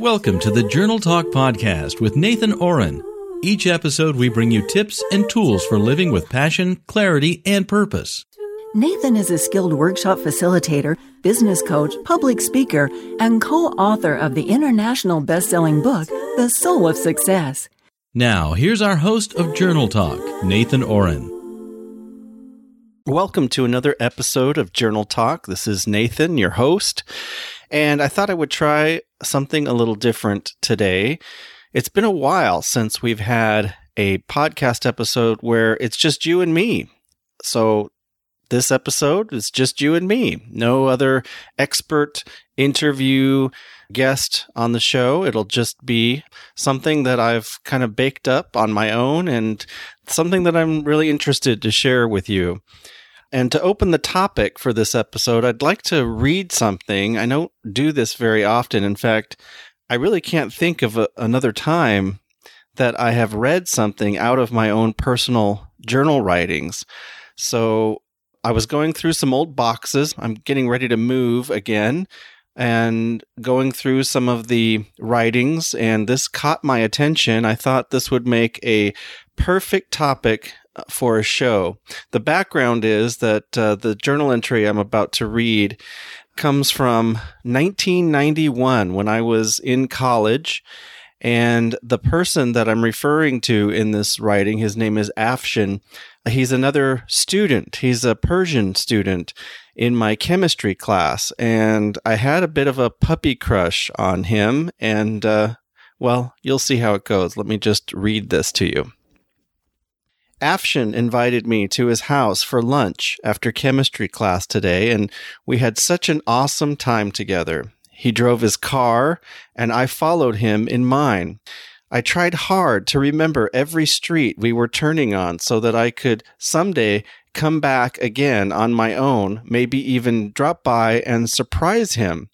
Welcome to the Journal Talk Podcast with Nathan Ohren. Each episode, we bring you tips and tools for living with passion, clarity, and purpose. Nathan is a skilled workshop facilitator, business coach, public speaker, and co author of the international best selling book, The Soul of Success. Now, here's our host of Journal Talk, Nathan Ohren. Welcome to another episode of Journal Talk. This is Nathan, your host. And I thought I would try something a little different today. It's been a while since we've had a podcast episode where it's just you and me. So this episode is just you and me. No other expert interview guest on the show. It'll just be something that I've kind of baked up on my own and something that I'm really interested to share with you. And to open the topic for this episode, I'd like to read something. I don't do this very often. In fact, I really can't think of a, another time that I have read something out of my own personal journal writings. So I was going through some old boxes. I'm getting ready to move again and going through some of the writings, and this caught my attention. I thought this would make a perfect topic for a show. The background is that uh, the journal entry I'm about to read comes from 1991 when I was in college. And the person that I'm referring to in this writing, his name is Afshin. He's another student. He's a Persian student in my chemistry class. And I had a bit of a puppy crush on him. And, uh, well, you'll see how it goes. Let me just read this to you. Afshin invited me to his house for lunch after chemistry class today, and we had such an awesome time together. He drove his car, and I followed him in mine. I tried hard to remember every street we were turning on so that I could someday come back again on my own, maybe even drop by and surprise him.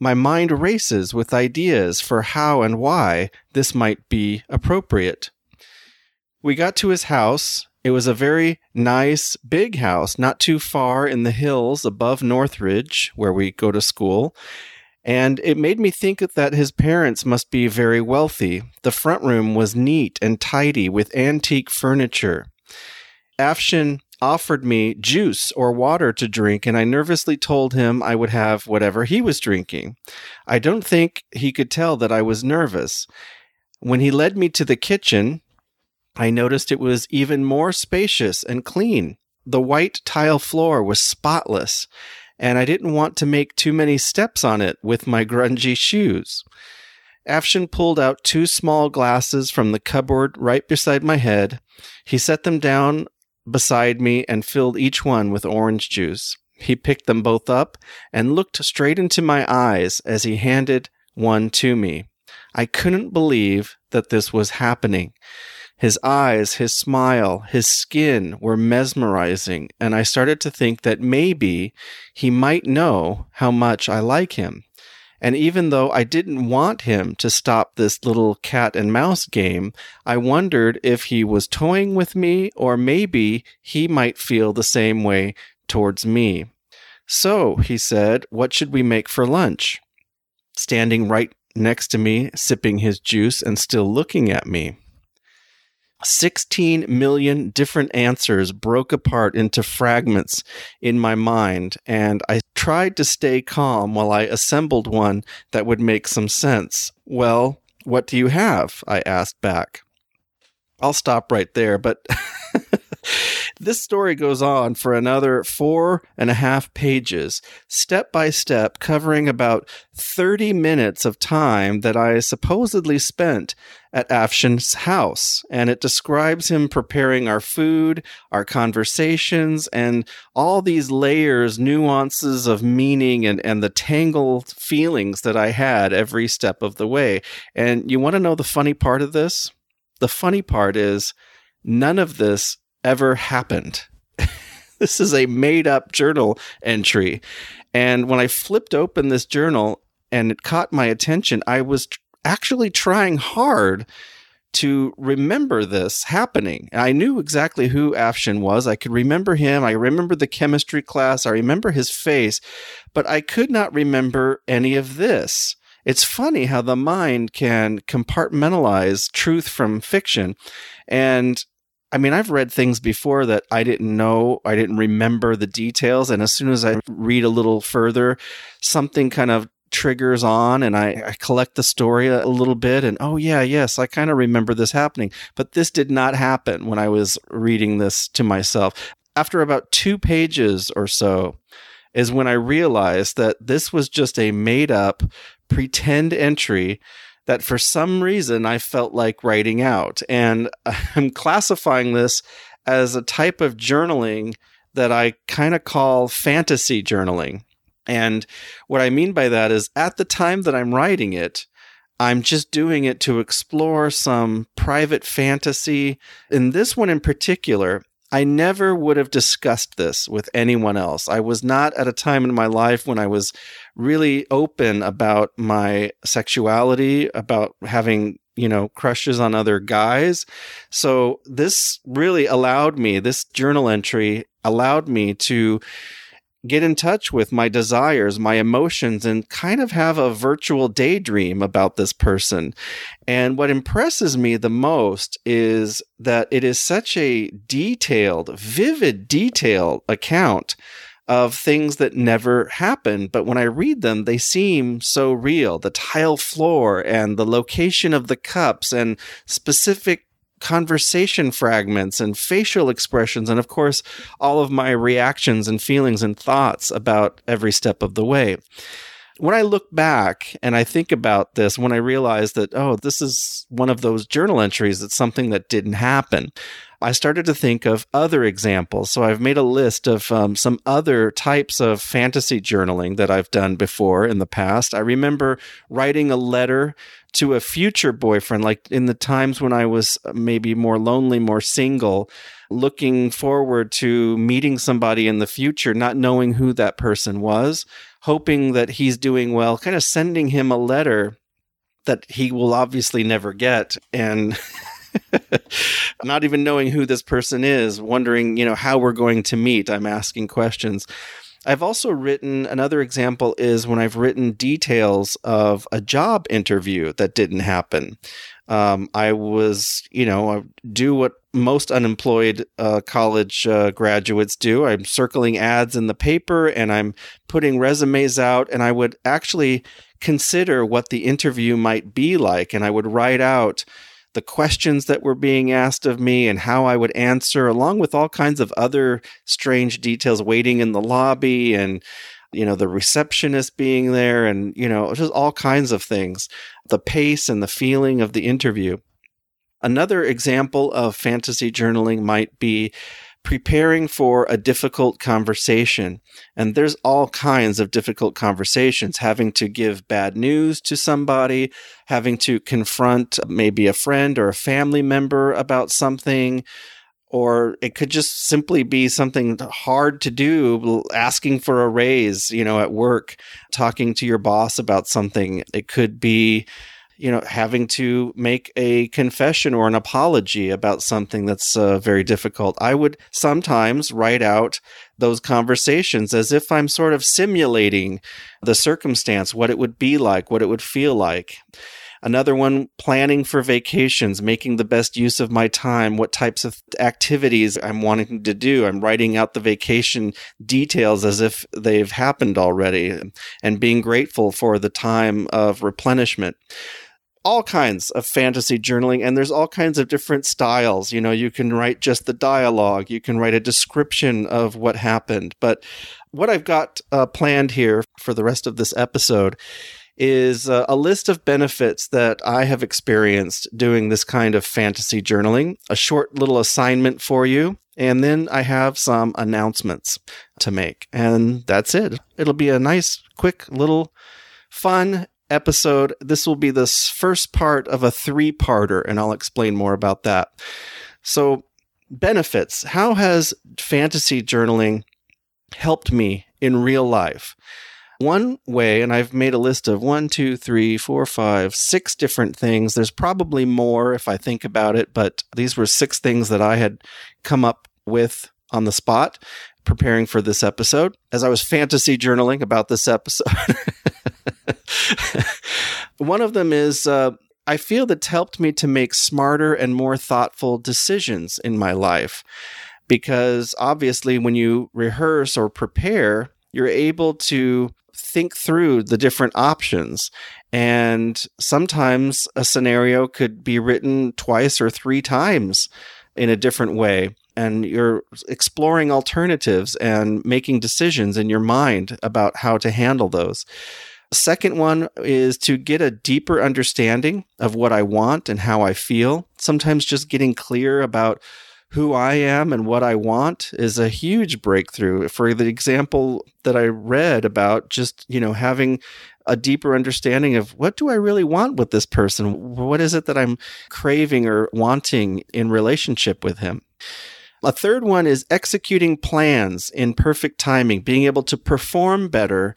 My mind races with ideas for how and why this might be appropriate we got to his house. It was a very nice, big house, not too far in the hills above Northridge, where we go to school. And it made me think that his parents must be very wealthy. The front room was neat and tidy with antique furniture. Afshin offered me juice or water to drink, and I nervously told him I would have whatever he was drinking. I don't think he could tell that I was nervous. When he led me to the kitchen, I noticed it was even more spacious and clean. The white tile floor was spotless, and I didn't want to make too many steps on it with my grungy shoes. Afshin pulled out two small glasses from the cupboard right beside my head. He set them down beside me and filled each one with orange juice. He picked them both up and looked straight into my eyes as he handed one to me. I couldn't believe that this was happening. His eyes, his smile, his skin were mesmerizing, and I started to think that maybe he might know how much I like him. And even though I didn't want him to stop this little cat and mouse game, I wondered if he was toying with me or maybe he might feel the same way towards me. So, he said, what should we make for lunch? Standing right next to me, sipping his juice and still looking at me. 16 million different answers broke apart into fragments in my mind, and I tried to stay calm while I assembled one that would make some sense. Well, what do you have? I asked back. I'll stop right there, but this story goes on for another four and a half pages, step by step, covering about 30 minutes of time that I supposedly spent at Afshin's house. And it describes him preparing our food, our conversations, and all these layers, nuances of meaning and, and the tangled feelings that I had every step of the way. And you want to know the funny part of this? The funny part is none of this ever happened. this is a made up journal entry. And when I flipped open this journal and it caught my attention, I was actually trying hard to remember this happening. I knew exactly who Afshin was. I could remember him. I remember the chemistry class. I remember his face, but I could not remember any of this. it's funny how the mind can compartmentalize truth from fiction. And I mean, I've read things before that I didn't know, I didn't remember the details. And as soon as I read a little further, something kind of triggers on and I, I collect the story a, little bit and oh yeah yes i kind of remember this happening but this did not happen when i was reading this to myself after about two pages or so is when i realized that this was just a made up pretend entry that for some reason I felt like writing out. And I'm classifying this as a type of journaling that I kind of call fantasy journaling. And what I mean by that is at the time that I'm writing it, I'm just doing it to explore some private fantasy. In this one in particular, I never would have discussed this with anyone else. I was not at a time in my life when I was really open about my sexuality, about having, you know, crushes on other guys. So this really allowed me, this journal entry allowed me to get in touch with my desires, my emotions, and kind of have a virtual daydream about this person. And what impresses me the most is that it is such a detailed, vivid, detailed account of things that never happened. But when I read them, they seem so real. The tile floor and the location of the cups and specific conversation fragments and facial expressions, and of course, all of my reactions and feelings and thoughts about every step of the way. When I look back and I think about this, when I realize that, oh, this is one of those journal entries, it's something that didn't happen. I started to think of other examples. So I've made a list of um, some other types of fantasy journaling that I've done before in the past. I remember writing a letter to a future boyfriend, like in the times when I was uh, maybe more lonely, more single, looking forward to meeting somebody in the future, not knowing who that person was, hoping that he's doing well, kind of sending him a letter that he will obviously never get. And not even knowing who this person is, wondering, you know, how we're going to meet. I'm asking questions. I've also written another example is when I've written details of a job interview that didn't happen. Um, I was, you know, do what most unemployed uh, college uh, graduates do. I'm circling ads in the paper and I'm putting resumes out, and I would actually consider what the interview might be like, and I would write out the questions that were being asked of me and how I would answer, along with all kinds of other strange details, waiting in the lobby and you know the receptionist being there and you know just all kinds of things the pace and the feeling of the interview. Another example of fantasy journaling might be preparing for a difficult conversation. And there's all kinds of difficult conversations having to give bad news to somebody, having to confront maybe a friend or a family member about something. Or it could just simply be something hard to do, asking for a raise, you know, at work, talking to your boss about something. It could be you know, having to make a confession or an apology about something that's uh, very difficult. I would sometimes write out those conversations as if I'm sort of simulating the circumstance, what it would be like, what it would feel like. Another one, planning for vacations, making the best use of my time, what types of activities I'm wanting to do. I'm writing out the vacation details as if they've happened already and being grateful for the time of replenishment all kinds of fantasy journaling and there's all kinds of different styles. You know you can write just the dialogue you can write a description of what happened. But what i've got uh, planned here for the rest of this episode is uh, a list of benefits that i have experienced doing this kind of fantasy journaling a short little assignment for you and then i have some announcements to make. And that's it. It'll be a nice quick little fun episode. This will be the first part of a three parter, and I'll explain more about that. So, benefits. How has fantasy journaling helped me in real life? One way, and I've made a list of one, two, three, four, five, six different things. There's probably more if I think about it, but these were six things that I had come up with on the spot preparing for this episode as I was fantasy journaling about this episode. One of them is uh, I feel that's helped me to make smarter and more thoughtful decisions in my life. Because obviously, when you rehearse or prepare, you're able to think through the different options. And sometimes a scenario could be written twice or three times in a different way. And you're exploring alternatives and making decisions in your mind about how to handle those. Second one is to get a deeper understanding of what I want and how I feel. Sometimes just getting clear about who I am and what I want is a huge breakthrough. For the example that I read about just, you know, having a deeper understanding of what do I really want with this person? What is it that I'm craving or wanting in relationship with him? A third one is executing plans in perfect timing, being able to perform better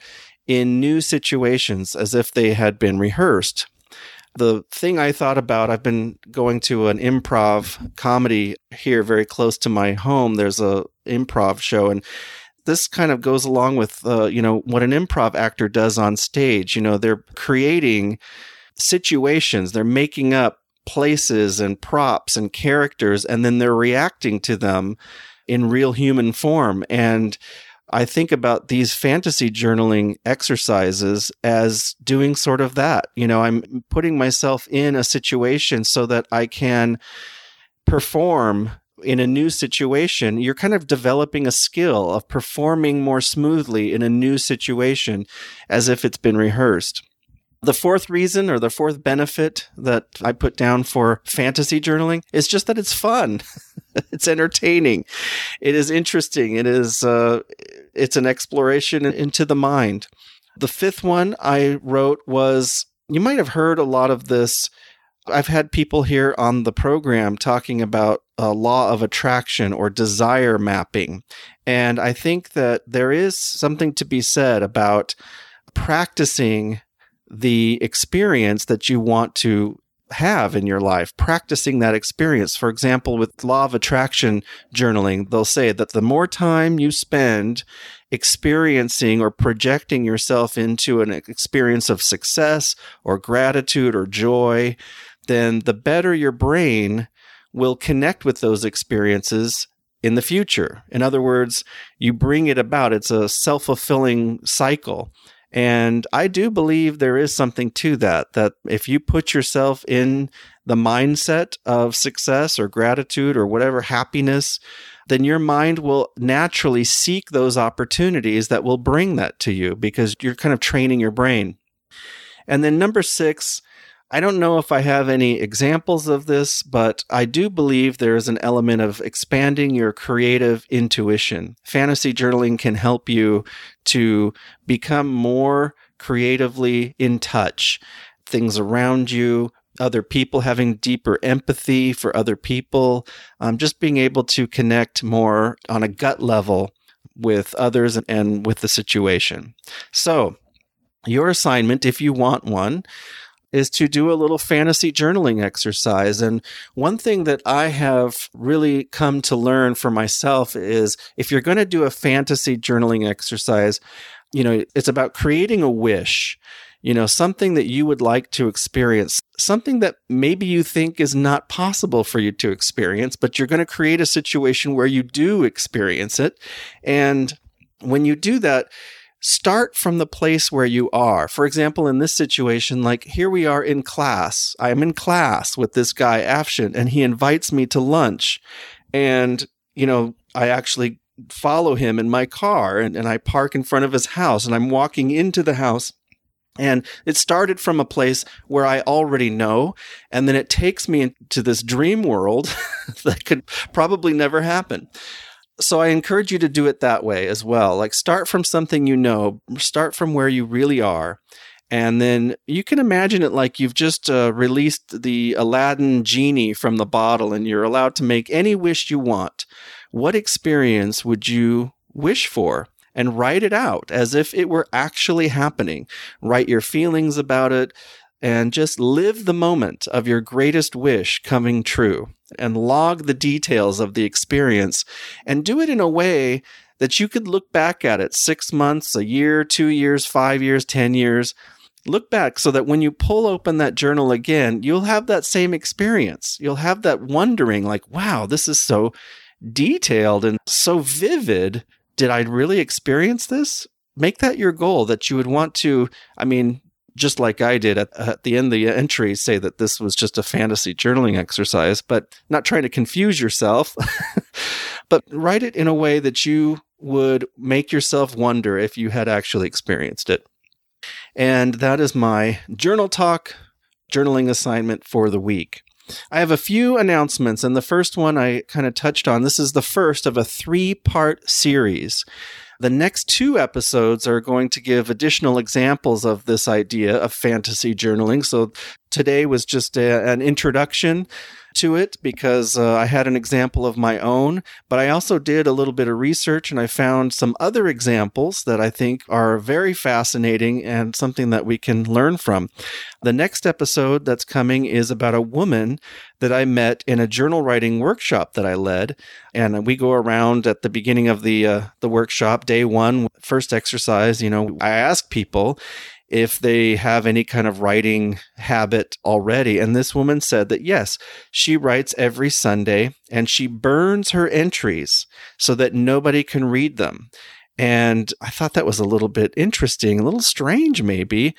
in new situations as if they had been rehearsed the thing I thought about, I've been going to an improv comedy here very close to my home. There's a improv show and this kind of goes along with uh, you know what an improv actor does on stage. You know, they're creating situations, they're making up places and props and characters and then they're reacting to them in real human form and I think about these fantasy journaling exercises as doing sort of that. You know, I'm putting myself in a situation so that I can perform in a new situation. You're kind of developing a skill of performing more smoothly in a new situation as if it's been rehearsed. The fourth reason or the fourth benefit that I put down for fantasy journaling is just that it's fun. it's entertaining. It is interesting. It is, uh, it's an exploration into the mind. The fifth one I wrote was you might have heard a lot of this. I've had people here on the program talking about a law of attraction or desire mapping. And I think that there is something to be said about practicing the experience that you want to have in your life, practicing that experience. For example, with law of attraction journaling, they'll say that the more time you spend experiencing or projecting yourself into an experience of success or gratitude or joy, then the better your brain will connect with those experiences in the future. In other words, you bring it about. It's a self fulfilling cycle. And I do believe there is something to that, that if you put yourself in the mindset of success or gratitude or whatever happiness, then your mind will naturally seek those opportunities that will bring that to you because you're kind of training your brain. And then number six, I don't know if I have any examples of this, but I do believe there is an element of expanding your creative intuition. Fantasy journaling can help you to become more creatively in touch. Things around you, other people, having deeper empathy for other people, um, just being able to connect more on a gut level with others and, and with the situation. So, your assignment, if you want one, is to do a little fantasy journaling exercise. And one thing that I have really come to learn for myself is if you're going to do a fantasy journaling exercise, you know, it's about creating a wish, you know, something that you would like to experience, something that maybe you think is not possible for you to experience, but you're going to create a situation where you do experience it. And when you do that, start from the place where you are. For example, in this situation, like here we are in class. I am in class with this guy, Afshin, and he invites me to lunch. And, you know, I actually follow him in my car and, and I park in front of his house and I'm walking into the house. And it started from a place where I already know. And then it takes me into this dream world that could probably never happen so I encourage you to do it that way as well. Like start from something you know, start from where you really are. And then you can imagine it like you've just uh, released the Aladdin genie from the bottle and you're allowed to make any wish you want. What experience would you wish for? And write it out as if it were actually happening. Write your feelings about it and just live the moment of your greatest wish coming true and log the details of the experience and do it in a way that you could look back at it six months, a year, two years, five years, 10 years, look back so that when you pull open that journal again, you'll have that same experience. You'll have that wondering, like, wow, this is so detailed and so vivid. Did I really experience this? Make that your goal that you would want to. I mean, just like I did at, at, the end of the entry, say that this was just a fantasy journaling exercise, but not trying to confuse yourself, but write it in a way that you would make yourself wonder if you had actually experienced it. And that is my journal talk journaling assignment for the week. I have a few announcements, and the first one I kind of touched on. This is the first of a three part series. The next two episodes are going to give additional examples of this idea of fantasy journaling. So today was just a, an introduction to it because uh, I had an example of my own, but I also did a little bit of research and I found some other examples that I think are very fascinating and something that we can learn from. The next episode that's coming is about a woman that I met in a journal writing workshop that I led, and we go around at the beginning of the uh, the workshop, day one, first exercise. You know, I ask people if they have any kind of writing habit already. And this woman said that yes, she writes every Sunday and she burns her entries so that nobody can read them. And I thought that was a little bit interesting, a little strange, maybe,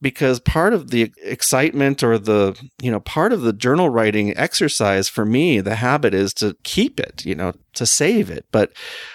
because part of the excitement or the you know part of the journal writing exercise for me the habit is to keep it you know to save it but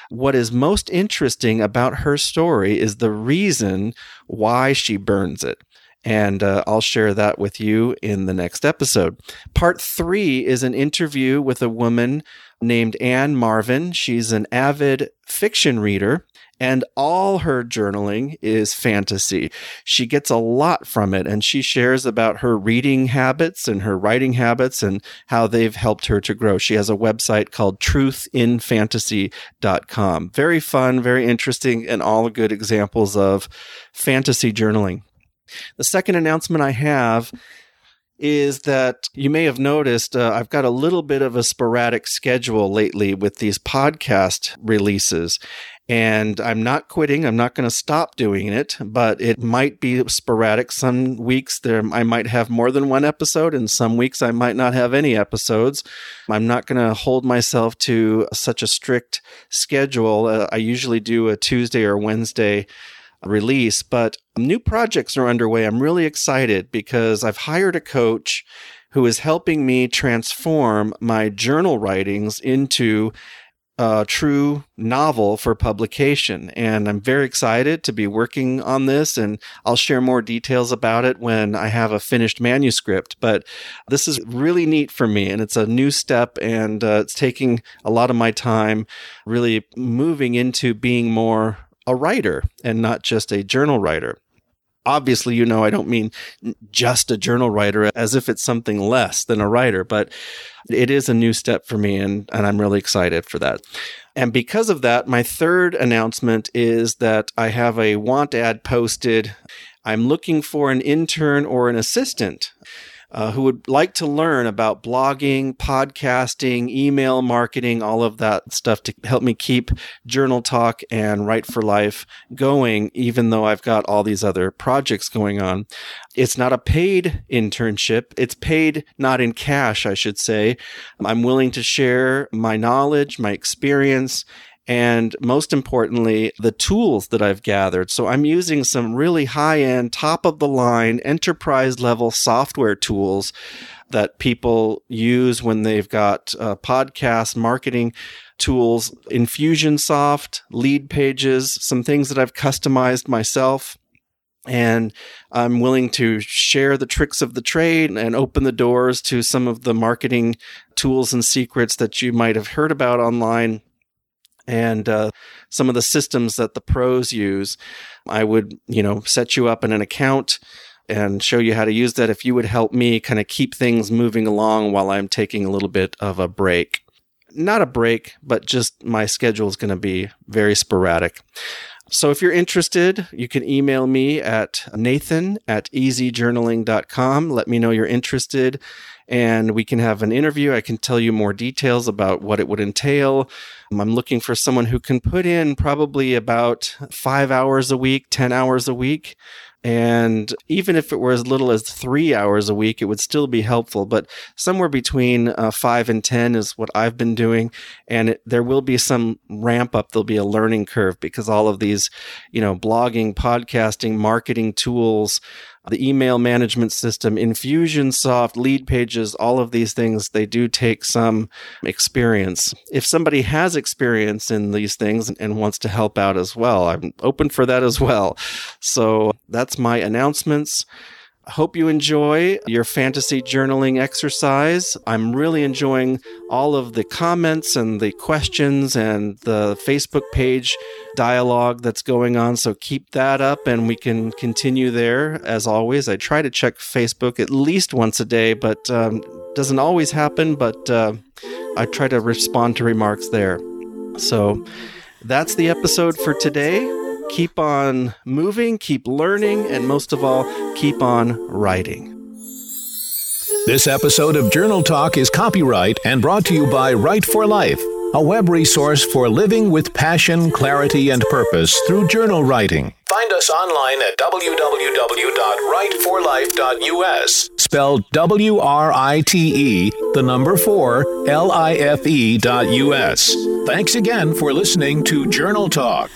what is most interesting about her story is the reason why she burns it and uh, I'll share that with you in the next episode. Part three is an interview with a woman named Anne Marvin. She's an avid fiction reader and all her journaling is fantasy. She gets a lot from it and she shares about her reading habits and her writing habits and how they've helped her to grow. She has a website called truthinfantasy.com. Very fun, very interesting, and all good examples of fantasy journaling. The second announcement I have is that you may have noticed uh, I've got a little bit of a sporadic schedule lately with these podcast releases. And I'm not quitting. I'm not going to stop doing it, but it might be sporadic. Some weeks there, I might have more than one episode, and some weeks I might not have any episodes. I'm not going to hold myself to such a strict schedule. Uh, I usually do a Tuesday or Wednesday release, but new projects are underway. I'm really excited because I've hired a coach who is helping me transform my journal writings into a true novel for publication. And I'm very excited to be working on this, and I'll share more details about it when I have a finished manuscript. But this is really neat for me, and it's a new step, and uh, it's taking a lot of my time really moving into being more a writer and not just a journal writer. Obviously, you know, I don't mean just a journal writer as if it's something less than a writer, but it is a new step for me and, and I'm really excited for that. And because of that, my third announcement is that I have a want ad posted. I'm looking for an intern or an assistant uh, who would like to learn about blogging, podcasting, email marketing, all of that stuff to help me keep Journal Talk and Write for Life going, even though I've got all these other projects going on. It's not a paid internship. It's paid not in cash, I should say. I'm willing to share my knowledge, my experience, and most importantly, the tools that I've gathered. So I'm using some really high end, top of the line, enterprise level software tools that people use when they've got uh, podcast marketing tools, Infusionsoft, Leadpages, some things that I've customized myself. And I'm willing to share the tricks of the trade and open the doors to some of the marketing tools and secrets that you might have heard about online and uh, some of the systems that the pros use. I would, you know, set you up in an account and show you how to use that if you would help me kind of keep things moving along while I'm taking a little bit of a break. Not a break, but just my schedule is going to be very sporadic. So if you're interested, you can email me at nathan at easyjournaling.com. Let me know you're interested and we can have an interview. I can tell you more details about what it would entail. I'm looking for someone who can put in probably about five hours a week, 10 hours a week And even if it were as little as three hours a week, it would still be helpful. But somewhere between uh, five and 10 is what I've been doing. And it, there will be some ramp up. There'll be a learning curve because all of these, you know, blogging, podcasting, marketing tools, the email management system, Infusionsoft, Leadpages, all of these things, they do take some experience. If somebody has experience in these things and wants to help out as well, I'm open for that as well. So that's my announcements. Hope you enjoy your fantasy journaling exercise. I'm really enjoying all of the comments and the questions and the Facebook page dialogue that's going on. So keep that up and we can continue there. As always, I try to check Facebook at least once a day, but um, doesn't always happen. But uh, I try to respond to remarks there. So that's the episode for today keep on moving, keep learning, and most of all, keep on writing. This episode of Journal Talk is copyright and brought to you by Write for Life, a web resource for living with passion, clarity, and purpose through journal writing. Find us online at www.writeforlife.us, spelled W R I T E, the number 4, L I F E dot US. Thanks again for listening to Journal Talk.